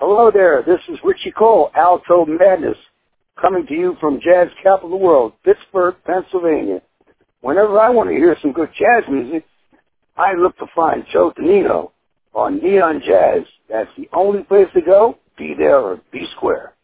Hello there, this is Richie Cole, Alto Madness, coming to you from Jazz Capital of the World, Pittsburgh, Pennsylvania. Whenever I want to hear some good jazz music, I look to find Joe Dimino on Neon Jazz. That's the only place to go. Be there or be square.